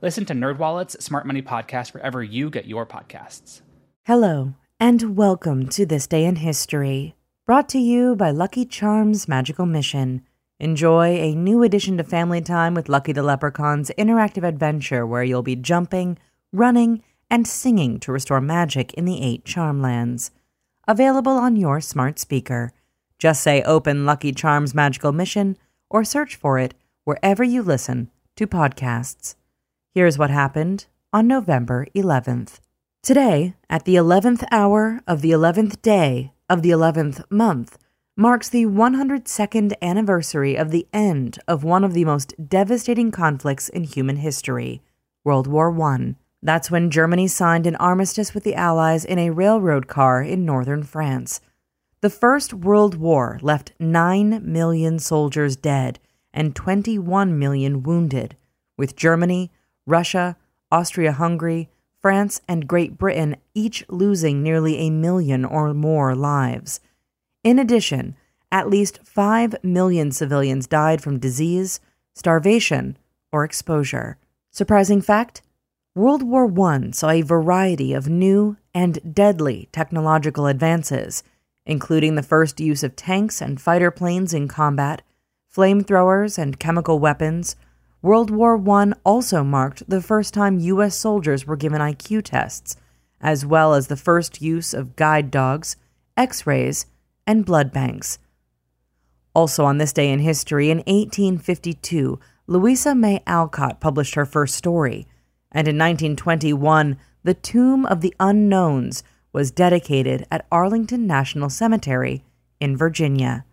Listen to NerdWallet's Smart Money Podcast wherever you get your podcasts. Hello, and welcome to This Day in History, brought to you by Lucky Charms Magical Mission. Enjoy a new addition to family time with Lucky the Leprechaun's interactive adventure where you'll be jumping, running, and singing to restore magic in the eight Charmlands. Available on your smart speaker. Just say Open Lucky Charms Magical Mission or search for it wherever you listen to podcasts. Here's what happened on November 11th. Today, at the 11th hour of the 11th day of the 11th month, marks the 102nd anniversary of the end of one of the most devastating conflicts in human history, World War I. That's when Germany signed an armistice with the Allies in a railroad car in northern France. The First World War left 9 million soldiers dead and 21 million wounded, with Germany, Russia, Austria Hungary, France, and Great Britain each losing nearly a million or more lives. In addition, at least 5 million civilians died from disease, starvation, or exposure. Surprising fact? World War I saw a variety of new and deadly technological advances, including the first use of tanks and fighter planes in combat, flamethrowers and chemical weapons. World War I also marked the first time U.S. soldiers were given IQ tests, as well as the first use of guide dogs, x rays, and blood banks. Also, on this day in history, in 1852, Louisa May Alcott published her first story, and in 1921, The Tomb of the Unknowns was dedicated at Arlington National Cemetery in Virginia.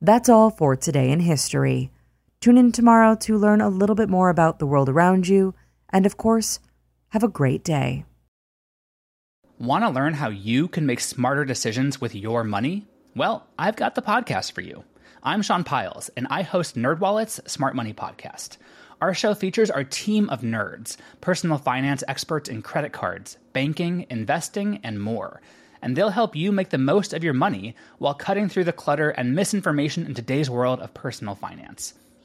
That's all for today in history. Tune in tomorrow to learn a little bit more about the world around you, and of course, have a great day. Want to learn how you can make smarter decisions with your money? Well, I've got the podcast for you. I'm Sean Pyles, and I host NerdWallet's Smart Money Podcast. Our show features our team of nerds, personal finance experts in credit cards, banking, investing, and more. And they'll help you make the most of your money while cutting through the clutter and misinformation in today's world of personal finance.